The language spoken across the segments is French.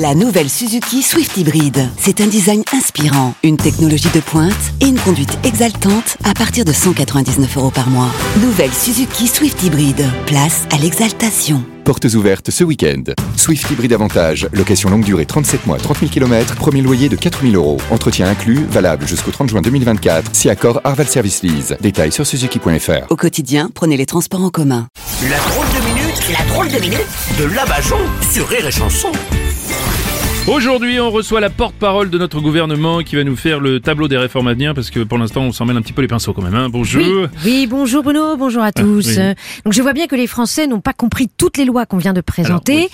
La nouvelle Suzuki Swift Hybrid. C'est un design inspirant, une technologie de pointe et une conduite exaltante à partir de 199 euros par mois. Nouvelle Suzuki Swift Hybrid. Place à l'exaltation. Portes ouvertes ce week-end. Swift Hybrid Avantage, location longue durée 37 mois, 30 000 km, premier loyer de 4 000 euros. Entretien inclus, valable jusqu'au 30 juin 2024. Si accord Arval Service Lease. Détails sur suzuki.fr. Au quotidien, prenez les transports en commun. La drôle de minute, la drôle de minute de Labajon sur Rire et Chanson. Aujourd'hui, on reçoit la porte-parole de notre gouvernement qui va nous faire le tableau des réformes à venir parce que pour l'instant, on s'en mêle un petit peu les pinceaux quand même. Hein. Bonjour. Oui, oui, bonjour Bruno, bonjour à tous. oui. Euh, Donc je vois bien que les Français n'ont pas compris toutes les lois qu'on vient de présenter.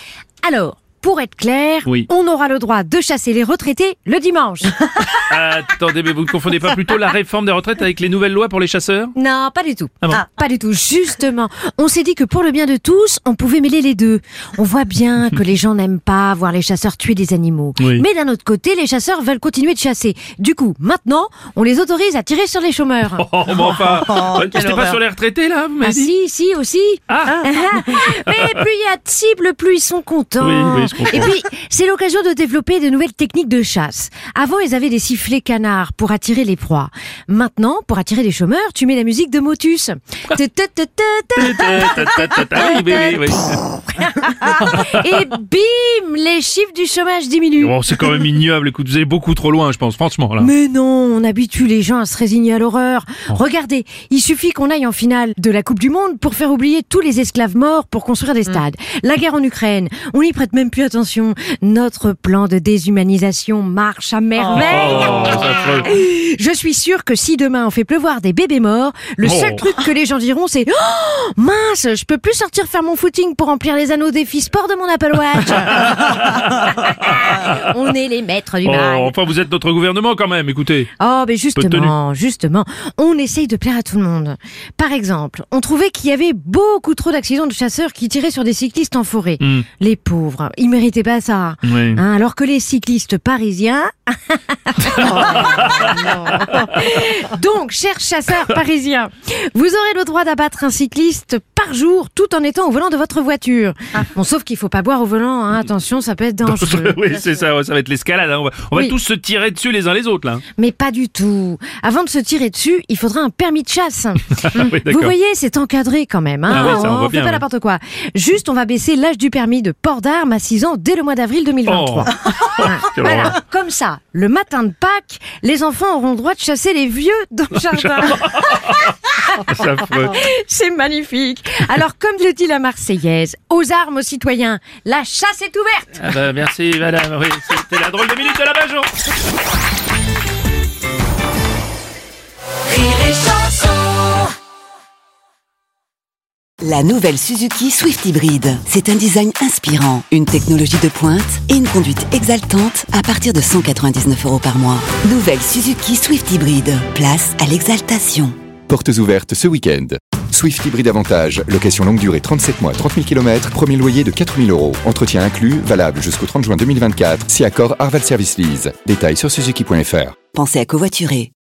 Alors, pour être clair, Oui. on aura le droit de chasser les retraités le dimanche. Attendez, mais vous ne confondez pas plutôt la réforme des retraites avec les nouvelles lois pour les chasseurs? Non, pas du tout. Ah bon pas du tout. Justement, on s'est dit que pour le bien de tous, on pouvait mêler les deux. On voit bien que les gens n'aiment pas voir les chasseurs tuer des animaux. Oui. Mais d'un autre côté, les chasseurs veulent continuer de chasser. Du coup, maintenant, on les autorise à tirer sur les chômeurs. Oh, mais enfin ouais, C'était pas sur les retraités là, vous m'avez Ah dit si, si, aussi. Ah Mais plus il y a de cibles, plus ils sont contents. Oui, oui, je comprends. Et puis, c'est l'occasion de développer de nouvelles techniques de chasse. Avant, ils avaient des sifflets canards pour attirer les proies. Maintenant, pour attirer les chômeurs, tu mets la musique de Motus. Et bim, les chiffres du chômage diminuent. Bon, c'est quand même ignoble, écoute, vous allez beaucoup trop loin, je pense, franchement, là. Mais non, on habitue les gens à se résigner à l'horreur. Regardez, il suffit qu'on aille en finale de la Coupe du Monde pour faire oublier tous les esclaves morts pour construire des stades. La guerre en Ukraine, on n'y prête même plus attention. Notre plan de déshumanisation marche à merveille. Oh, c'est affreux. Je suis sûre que si demain on fait pleuvoir des bébés morts, le Oh. seul truc que les gens diront c'est oh, mince, je peux plus sortir faire mon footing pour remplir les anneaux défi sport de mon Apple Watch. on est les maîtres du Oh, mal. enfin, vous êtes notre gouvernement quand même, écoutez. Oh, mais justement, justement, on essaye de plaire à tout le monde. Par exemple, on trouvait qu'il y avait beaucoup trop d'accidents de chasseurs qui tiraient sur des cyclistes en forêt. Hmm. Les pauvres, ils méritaient pas ça. Oui. Hein, alors que les cyclistes parisiens... Donc, chers chasseurs parisiens, vous aurez le droit d'abattre un cycliste par jour tout en étant au volant de votre voiture. Bon, sauf qu'il faut pas boire au volant, hein. attention, ça peut être dangereux. oui, c'est ça, ça va être l'escalade. hein. On va, on va Oui. tous se tirer dessus les uns les autres, là. Mais pas du tout. Avant de se tirer dessus, il faudra un permis de chasse. oui, Vous voyez, c'est encadré quand même. Hein Ah oui, ça, on voit fait bien, pas ouais. n'importe quoi. Juste, on va baisser l'âge du permis de port d'armes à 6 ans dès le mois d'avril 2023. Oh. Quelle Voilà, horreur. comme ça, le matin de Pâques, les enfants auront le droit de chasser les vieux dans le jardin. C'est magnifique. Alors, comme le dit la Marseillaise, aux armes aux citoyens, la chasse est ouverte. Ah bah, merci, madame. Oui, c'était la drôle de minute de la Bajon. La nouvelle Suzuki Swift Hybrid. C'est un design inspirant, une technologie de pointe et une conduite exaltante à partir de 199 euros par mois. Nouvelle Suzuki Swift Hybrid. Place à l'exaltation. Portes ouvertes ce week-end. Swift Hybrid Avantage, location longue durée 37 mois, 30 000 km, premier loyer de 4 000 euros. Entretien inclus, valable jusqu'au 30 juin 2024. Si accord Arval Service Lease. Détails sur suzuki.fr. Pensez à covoiturer.